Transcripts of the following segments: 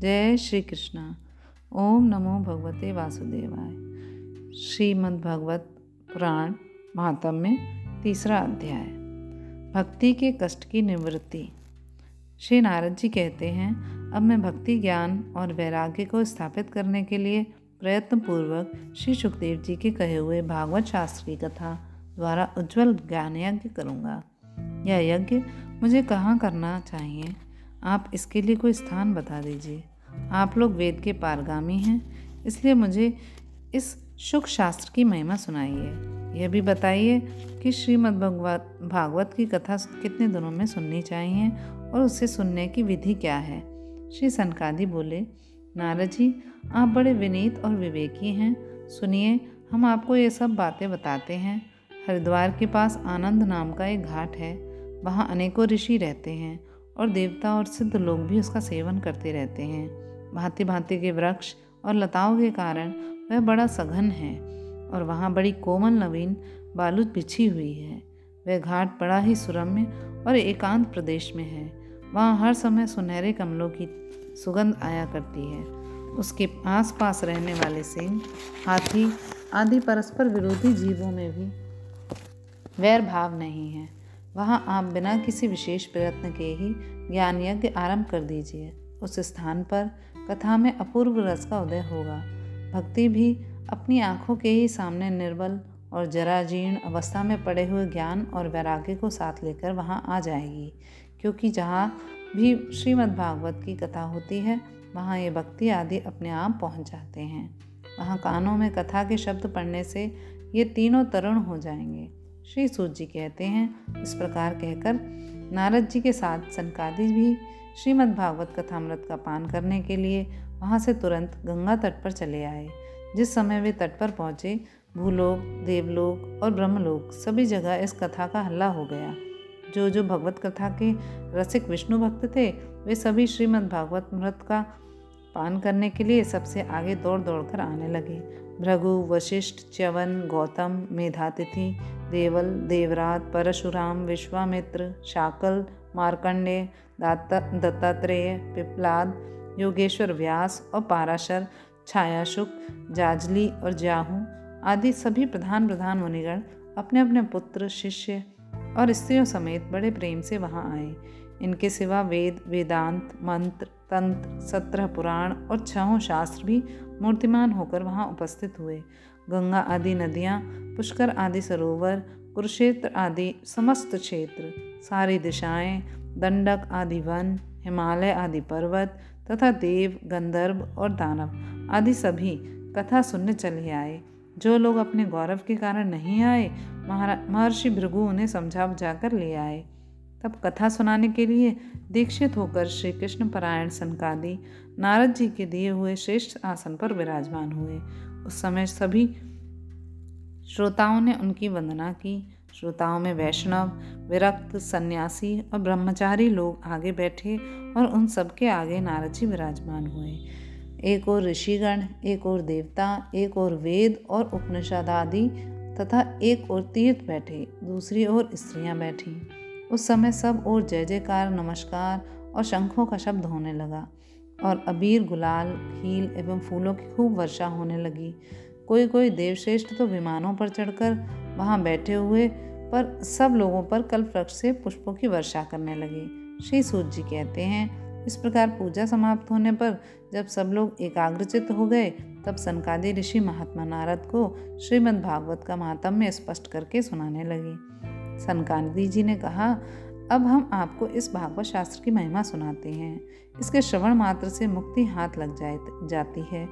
जय श्री कृष्णा ओम नमो भगवते वासुदेवाय। श्रीमद् भगवत पुराण महात्म्य तीसरा अध्याय। भक्ति के कष्ट की निवृत्ति। श्री नारद जी कहते हैं, अब मैं भक्ति ज्ञान और वैराग्य को स्थापित करने के लिए प्रयत्न पूर्वक श्री सुखदेव जी के कहे हुए भागवत शास्त्र की कथा द्वारा उज्जवल ज्ञान यज्ञ करूँगा। यह यज्ञ मुझे कहाँ करना चाहिए? आप इसके लिए कोई स्थान बता दीजिए। आप लोग वेद के पारगामी हैं, इसलिए मुझे इस सुख शास्त्र की महिमा सुनाइए। यह भी बताइए कि श्रीमद् भगवत, भागवत की कथा कितने दिनों में सुननी चाहिए और उसे सुनने की विधि क्या है? श्री सनकादि बोले, नारद जी, आप बड़े विनीत और विवेकी हैं। सुनिए, हम आपको ये सब बातें बताते हैं। हरिद्वार के पास आनंद नाम का एक घाट है, वहाँ अनेकों ऋषि रहते हैं। और देवता और सिद्ध लोग भी उसका सेवन करते रहते हैं। भांति भांति के वृक्ष और लताओं के कारण वह बड़ा सघन है और वहाँ बड़ी कोमल नवीन बालू बिछी हुई है। वह घाट बड़ा ही सुरम्य और एकांत प्रदेश में है। वहाँ हर समय सुनहरे कमलों की सुगंध आया करती है। उसके आस पास रहने वाले सिंह, हाथी आदि परस्पर विरोधी जीवों में भी वैर भाव नहीं है। वहाँ आप बिना किसी विशेष प्रयत्न के ही ज्ञान यज्ञ आरंभ कर दीजिए। उस स्थान पर कथा में अपूर्व रस का उदय होगा। भक्ति भी अपनी आँखों के ही सामने निर्बल और जराजीर्ण अवस्था में पड़े हुए ज्ञान और वैराग्य को साथ लेकर वहाँ आ जाएगी। क्योंकि जहाँ भी श्रीमद् भागवत की कथा होती है, वहाँ ये भक्ति आदि अपने आप पहुँच जाते हैं। वहाँ कानों में कथा के शब्द पढ़ने से ये तीनों तरुण हो जाएँगे। श्री सूत जी कहते हैं। इस प्रकार कहकर नारद जी के साथ सनकादि भी श्रीमद् भागवत कथामृत का पान करने के लिए वहाँ से तुरंत गंगा तट पर चले आए। जिस समय वे तट पर पहुँचे, भूलोक, देवलोक और ब्रह्मलोक सभी जगह इस कथा का हल्ला हो गया। जो जो भगवत कथा के रसिक विष्णु भक्त थे, वे सभी श्रीमद् भागवत मृत का पान करने के लिए सबसे आगे दौड़ दौड़ कर आने लगे। भृगु, वशिष्ठ, च्यवन, गौतम, मेधातिथि देवल, देवरात, परशुराम, विश्वामित्र, शाकल, मार्कंडे दत्तात्रेय, पिपलाद, योगेश्वर व्यास और पाराशर, छायाशुक, जाजली और जाहू आदि सभी प्रधान प्रधान मुनिगण अपने अपने पुत्र, शिष्य और स्त्रियों समेत बड़े प्रेम से वहाँ आए। इनके सिवा वेद, वेदांत, मंत्र, तंत्र, सत्रह पुराण और छहों शास्त्र भी मूर्तिमान होकर वहाँ उपस्थित हुए। गंगा आदि नदियाँ पुष्कर आदि सरोवर कुरुक्षेत्र आदि समस्त क्षेत्र सारी दिशाएँ, दंडक आदि वन हिमालय आदि पर्वत तथा देव गंधर्व और दानव आदि सभी कथा सुनने चले आए। जो लोग अपने गौरव के कारण नहीं आए महर्षि भृगु उन्हें समझा बुझा कर ले आए। तब कथा सुनाने के लिए दीक्षित होकर श्री कृष्ण परायण सनकादि नारद जी के दिए हुए श्रेष्ठ आसन पर विराजमान हुए। उस समय सभी श्रोताओं ने उनकी वंदना की। श्रोताओं में वैष्णव, विरक्त, सन्यासी और ब्रह्मचारी लोग आगे बैठे और उन सबके आगे नारद जी विराजमान हुए। एक और ऋषिगण, एक और देवता, एक और वेद और उपनिषद आदि तथा एक और तीर्थ बैठे, दूसरी ओर स्त्रियाँ बैठी। उस समय सब और जय जयकार, नमस्कार और शंखों का शब्द होने लगा और अबीर, गुलाल, खील एवं फूलों की खूब वर्षा होने लगी। कोई कोई देवश्रेष्ठ तो विमानों पर चढ़कर वहाँ बैठे हुए, पर सब लोगों पर कल वृक्ष से पुष्पों की वर्षा करने लगे। श्री सूत जी कहते हैं, इस प्रकार पूजा समाप्त होने पर जब सब लोग एकाग्रचित हो गए, तब सनकादि ऋषि महात्मा नारद को श्रीमद् भागवत का महात्म्य स्पष्ट करके सुनाने लगे। सनकादि जी ने कहा, अब हम आपको इस भागवत शास्त्र की महिमा सुनाते हैं। इसके श्रवण मात्र से मुक्ति हाथ लग जाए, जाती है।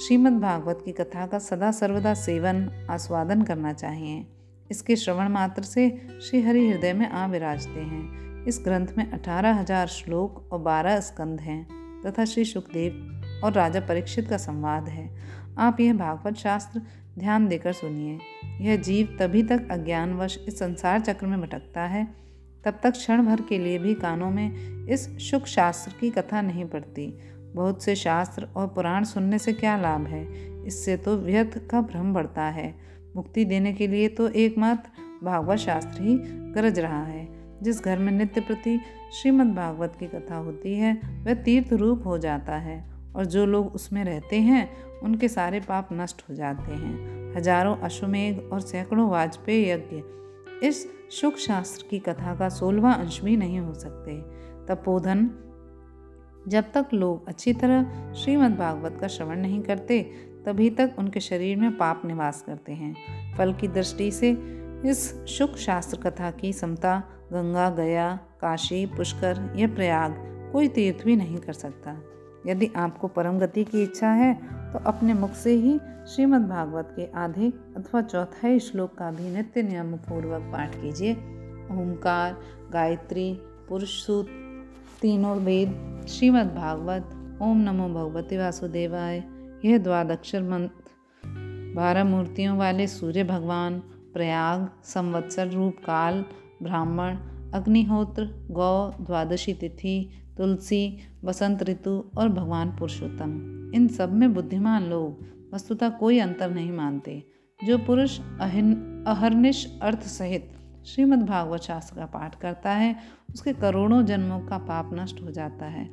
श्रीमद् भागवत की कथा का सदा सर्वदा सेवन, आस्वादन करना चाहिए। इसके श्रवण मात्र से श्री हरि हृदय में आ विराजते हैं। इस ग्रंथ में अठारह हज़ार श्लोक और बारह स्कंद हैं, तथा श्री सुखदेव और राजा परीक्षित का संवाद है। आप यह भागवत शास्त्र ध्यान देकर सुनिए। यह जीव तभी तक अज्ञानवश इस संसार चक्र में भटकता है, तब तक क्षण भर के लिए भी कानों में इस सुख शास्त्र की कथा नहीं पड़ती। बहुत से शास्त्र और पुराण सुनने से क्या लाभ है? इससे तो व्यर्थ का भ्रम बढ़ता है। मुक्ति देने के लिए तो एकमात्र भागवत शास्त्र ही गरज रहा है। जिस घर में नित्य प्रति श्रीमद् भागवत की कथा होती है, वह तीर्थ रूप हो जाता है और जो लोग उसमें रहते हैं, उनके सारे पाप नष्ट हो जाते हैं। हज़ारों अश्वमेघ और सैकड़ों वाजपेयी यज्ञ इस सुख शास्त्र की कथा का सोलवा अंश भी नहीं हो सकते। तपोधन जब तक लोग अच्छी तरह श्रीमद् भागवत का श्रवण नहीं करते, तभी तक उनके शरीर में पाप निवास करते हैं। फल की दृष्टि से इस शुक शास्त्र कथा की समता गंगा, गया, काशी, पुष्कर या प्रयाग कोई तीर्थ भी नहीं कर सकता। यदि आपको परम गति की इच्छा है तो अपने मुख से ही श्रीमद् भागवत के आधे अथवा चौथाई श्लोक का भी नित्य नियम पूर्वक पाठ कीजिए। ओंकार, गायत्री, पुरुष सूत तीनों वेद श्रीमद् भागवत ओम नमो भगवते वासुदेवाय। यह द्वादक्षर मंत्र बारह मूर्तियों वाले सूर्य भगवान, प्रयाग, संवत्सर रूप काल ब्राह्मण, अग्निहोत्र, गौ, द्वादशी तिथि, तुलसी, वसंत ऋतु और भगवान पुरुषोत्तम। इन सब में बुद्धिमान लोग वस्तुतः कोई अंतर नहीं मानते। जो पुरुष अहिन, अहर्निश अर्थ सहित श्रीमद् भागवत शास्त्र का पाठ करता है, उसके करोड़ों जन्मों का पाप नष्ट हो जाता है।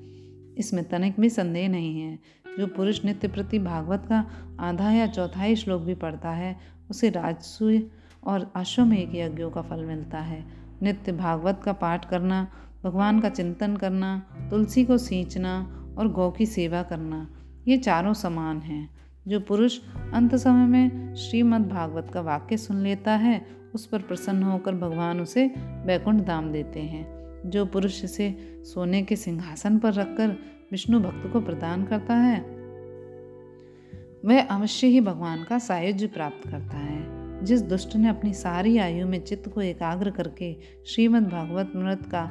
इसमें तनिक भी संदेह नहीं है। जो पुरुष नित्य प्रति भागवत का आधा या चौथाई श्लोक भी पढ़ता है, उसे राजसूय और अश्वमेघ यज्ञों का फल मिलता है। नित्य भागवत का पाठ करना, भगवान का चिंतन करना, तुलसी को सींचना और गौ की सेवा करना, ये चारों समान हैं। जो पुरुष अंत समय में श्रीमद् भागवत का वाक्य सुन लेता है उस पर प्रसन्न होकर भगवान उसे बैकुंठ दाम देते हैं, जो पुरुष इसे सोने के सिंहासन पर रखकर विष्णु भक्त को प्रदान करता है। वह अवश्य ही भगवान का सायुज्य प्राप्त करता है। जिस दुष्ट ने अपनी सारी आयु में चित्त को एकाग्र करके श्रीमद् भागवत मृत का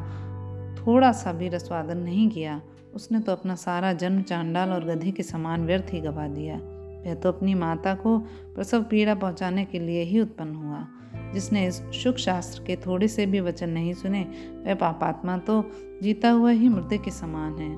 थोड़ा सा भी रसवादन नहीं किया, उसने तो अपना सारा जन्म चांडाल और गधे के समान व्यर्थ ही गवा दिया। वह तो अपनी माता को प्रसव पीड़ा पहुँचाने के लिए ही उत्पन्न हुआ। जिसने इस सुख शास्त्र के थोड़े से भी वचन नहीं सुने, वह पापात्मा तो जीता हुआ ही मृत्यु के समान है।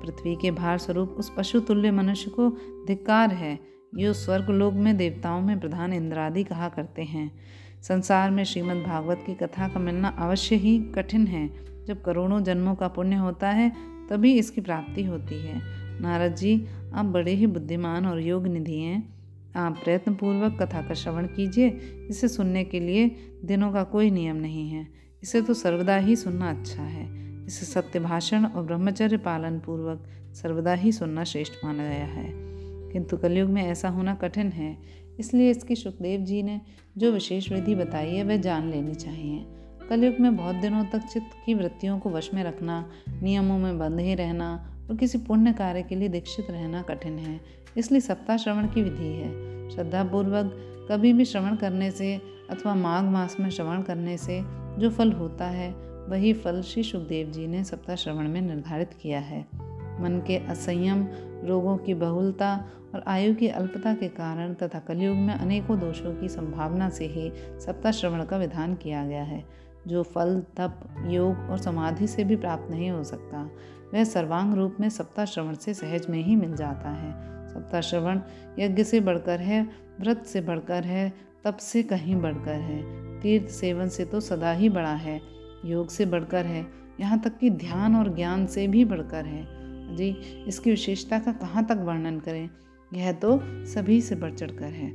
पृथ्वी के भार स्वरूप उस पशु तुल्य मनुष्य को धिक्कार है। जो स्वर्ग लोक में देवताओं में प्रधान इंद्रादि कहा करते हैं। संसार में श्रीमद् भागवत की कथा का मिलना अवश्य ही कठिन है। जब करोड़ों जन्मों का पुण्य होता है, तभी इसकी प्राप्ति होती है। नारद जी, आप बड़े ही बुद्धिमान और योग निधि हैं। आप प्रयत्नपूर्वक कथा का श्रवण कीजिए। इसे सुनने के लिए दिनों का कोई नियम नहीं है। इसे तो सर्वदा ही सुनना अच्छा है। इसे सत्य भाषण और ब्रह्मचर्य पालन पूर्वक सर्वदा ही सुनना श्रेष्ठ माना गया है। किंतु कलयुग में ऐसा होना कठिन है। इसलिए इसकी सुखदेव जी ने जो विशेष विधि बताई है, वह जान लेनी चाहिए। कलयुग में बहुत दिनों तक चित्त की वृत्तियों को वश में रखना, नियमों में बंधे रहना और किसी पुण्य कार्य के लिए दीक्षित रहना कठिन है, इसलिए सप्ताह श्रवण की विधि है। श्रद्धापूर्वक कभी भी श्रवण करने से अथवा माघ मास में श्रवण करने से जो फल होता है, वही फल श्री सुखदेव जी ने सप्ताह श्रवण में निर्धारित किया है। मन के असंयम रोगों की बहुलता और आयु की अल्पता के कारण तथा कलयुग में अनेकों दोषों की संभावना से ही सप्ताह श्रवण का विधान किया गया है। जो फल, तप, योग और समाधि से भी प्राप्त नहीं हो सकता। वह सर्वांग रूप में सप्ताह श्रवण से सहज में ही मिल जाता है। सप्ताह श्रवण यज्ञ से बढ़कर है, व्रत से बढ़कर है, तप से कहीं बढ़कर है। तीर्थ सेवन से तो सदा ही बड़ा है, योग से बढ़कर है, यहाँ तक कि ध्यान और ज्ञान से भी बढ़कर है। जी, इसकी विशेषता का कहाँ तक वर्णन करें? यह तो सभी से बढ़ चढ़ कर है।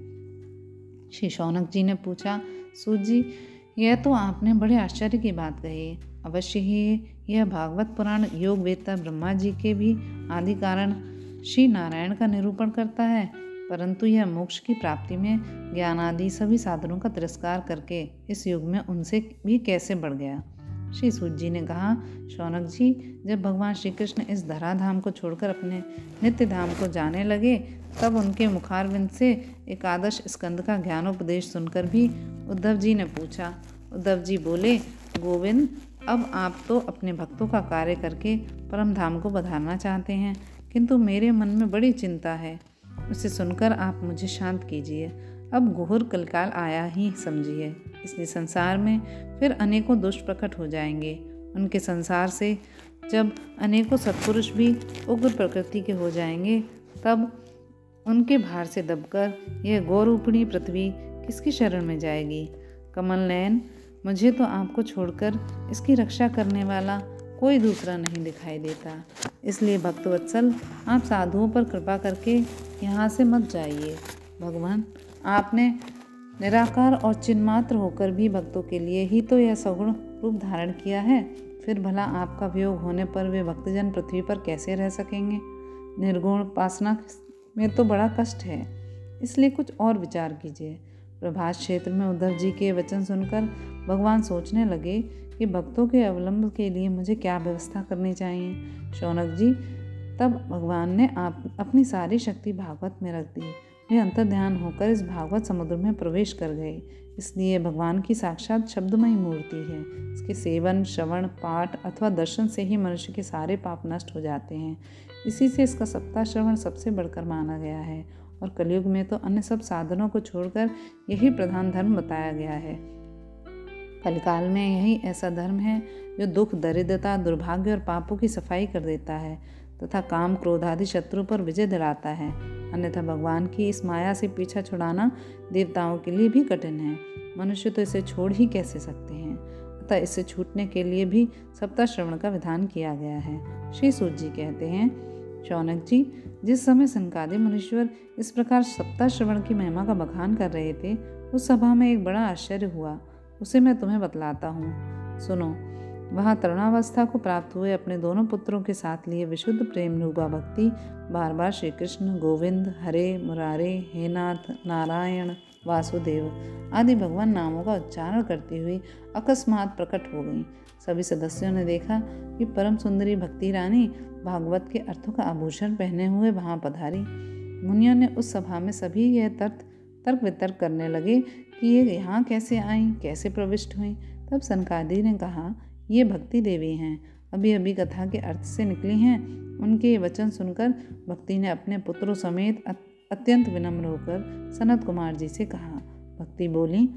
श्री शौनक जी ने पूछा सूत जी यह तो आपने बड़े आश्चर्य की बात कही। अवश्य ही यह भागवत पुराण योग वेता ब्रह्मा जी के भी आदि कारण श्री नारायण का निरूपण करता है, परंतु यह मोक्ष की प्राप्ति में ज्ञान आदि सभी साधनों का तिरस्कार करके इस युग में उनसे भी कैसे बढ़ गया? श्री सूत जी ने कहा, शौनक जी, जब भगवान श्री कृष्ण इस धराधाम को छोड़कर अपने नित्य धाम को जाने लगे, तब उनके मुखारविंद से एकादश स्कंद का ज्ञानोपदेश सुनकर भी उद्धव जी ने पूछा। उद्धव जी बोले, गोविंद, अब आप तो अपने भक्तों का कार्य करके परम धाम को बधारना चाहते हैं, किंतु मेरे मन में बड़ी चिंता है। उसे सुनकर आप मुझे शांत कीजिए। अब घोर कलकाल आया ही समझिए। इसलिए संसार में फिर अनेकों दुष्ट प्रकट हो जाएँगे। उनके संसार से जब अनेकों सत्पुरुष भी उग्र प्रकृति के हो जाएँगे, तब उनके भार से दबकर यह गौरूपणी पृथ्वी किसकी शरण में जाएगी? कमल नयन, मुझे तो आपको छोड़कर इसकी रक्षा करने वाला कोई दूसरा नहीं दिखाई देता। इसलिए भक्तवत्सल आप साधुओं पर कृपा करके यहाँ से मत जाइए। भगवान, आपने निराकार और चिन्मात्र होकर भी भक्तों के लिए ही तो यह सगुण रूप धारण किया है। फिर भला आपका वियोग होने पर वे भक्तजन पृथ्वी पर कैसे रह सकेंगे? निर्गुण उपासना में तो बड़ा कष्ट है। इसलिए कुछ और विचार कीजिए। प्रभास क्षेत्र में उद्धव जी के वचन सुनकर भगवान सोचने लगे कि भक्तों के अवलंब के लिए मुझे क्या व्यवस्था करनी चाहिए? शौनक जी, तब भगवान ने आप, अपनी सारी शक्ति भागवत में रख दी। वे अंतर ध्यान होकर इस भागवत समुद्र में प्रवेश कर गए इसलिए भगवान की साक्षात शब्दमयी मूर्ति है। इसके सेवन, श्रवण, पाठ अथवा दर्शन से ही मनुष्य के सारे पाप नष्ट हो जाते हैं। इसी से इसका सप्ताह श्रवण सबसे बढ़कर माना गया है। और कलयुग में तो अन्य सब साधनों को छोड़कर यही प्रधान धर्म बताया गया है। कलकाल में यही ऐसा धर्म है जो दुख, दरिद्रता, दुर्भाग्य और पापों की सफ़ाई कर देता है। तथा काम क्रोध आदि शत्रु पर विजय दिलाता है। अन्यथा भगवान की इस माया से पीछा छुड़ाना देवताओं के लिए भी कठिन है। मनुष्य तो इसे छोड़ ही कैसे सकते हैं? अतः इससे छूटने के लिए भी सप्ताह श्रवण का विधान किया गया है। श्री सूत जी कहते हैं शौनक जी, जिस समय संकादि मनुष्वर इस प्रकार सप्ताह श्रवण की महिमा का बखान कर रहे थे, उस सभा में एक बड़ा आश्चर्य हुआ। उसे मैं तुम्हें बतलाता हूँ। सुनो वहाँ तरुणावस्था को प्राप्त हुए अपने दोनों पुत्रों के साथ लिए विशुद्ध प्रेम रूपा भक्ति बार बार श्री कृष्ण गोविंद, हरे, मुरारे, हेनाथ, नारायण, वासुदेव आदि भगवान नामों का उच्चारण करती हुई अकस्मात प्रकट हो गई। सभी सदस्यों ने देखा कि परम सुंदरी भक्ति रानी भागवत के अर्थों का आभूषण पहने हुए वहाँ पधारी। मुनियों ने उस सभा में सभी यह तर्क तर्क वितर्क करने लगे कि ये यहाँ कैसे आई, कैसे प्रविष्ट हुई। तब सनकादी ने कहा ये भक्ति देवी हैं। अभी अभी कथा के अर्थ से निकली हैं। उनके ये वचन सुनकर भक्ति ने अपने पुत्रों समेत अत्यंत विनम्र होकर सनत कुमार जी से कहा, भक्ति बोली,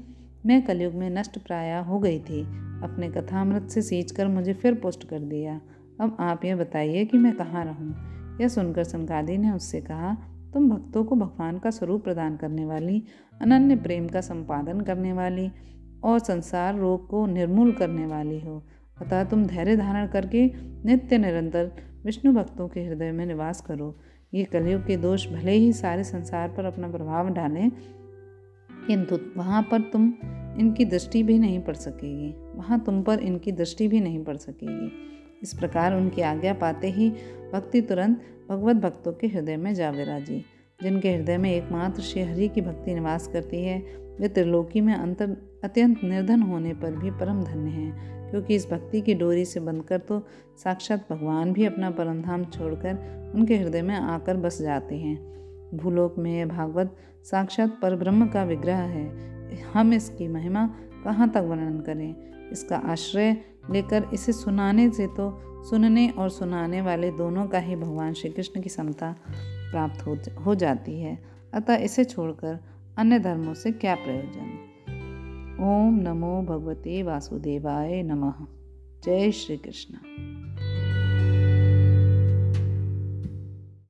मैं कलयुग में नष्ट प्राय हो गई थी। अपने कथामृत से सींच कर मुझे फिर पोस्ट कर दिया। अब आप यह बताइए कि मैं कहाँ रहूँ? यह सुनकर सनकादी ने उससे कहा, तुम भक्तों को भगवान का स्वरूप प्रदान करने वाली, अनन्य प्रेम का संपादन करने वाली और संसार रोग को निर्मूल करने वाली हो। अतः तुम धैर्य धारण करके नित्य निरंतर विष्णु भक्तों के हृदय में निवास करो। ये कलयुग के दोष भले ही सारे संसार पर अपना प्रभाव डालें, किंतु वहाँ पर तुम इनकी दृष्टि भी नहीं पड़ सकेगी। वहाँ तुम पर इनकी दृष्टि भी नहीं पड़ सकेगी। इस प्रकार उनकी आज्ञा पाते ही भक्ति तुरंत भगवत भक्तों के हृदय में जा विराजी। जिनके हृदय में एकमात्र श्री हरि की भक्ति निवास करती है, वे त्रिलोकी में अंतर, अत्यंत निर्धन होने पर भी परम धन्य हैं। क्योंकि इस भक्ति की डोरी से बंधकर तो साक्षात भगवान भी अपना परम धाम छोड़कर उनके हृदय में आकर बस जाते हैं। भूलोक में यह भागवत साक्षात पर ब्रह्म का विग्रह है। हम इसकी महिमा कहाँ तक वर्णन करें? इसका आश्रय लेकर इसे सुनाने से तो सुनने और सुनाने वाले दोनों का ही भगवान श्री कृष्ण की समता प्राप्त हो हो जाती है। अतः इसे छोड़कर अन्य धर्मों से क्या प्रयोजन? ओम नमो भगवते वासुदेवाय नमः। जय श्री कृष्ण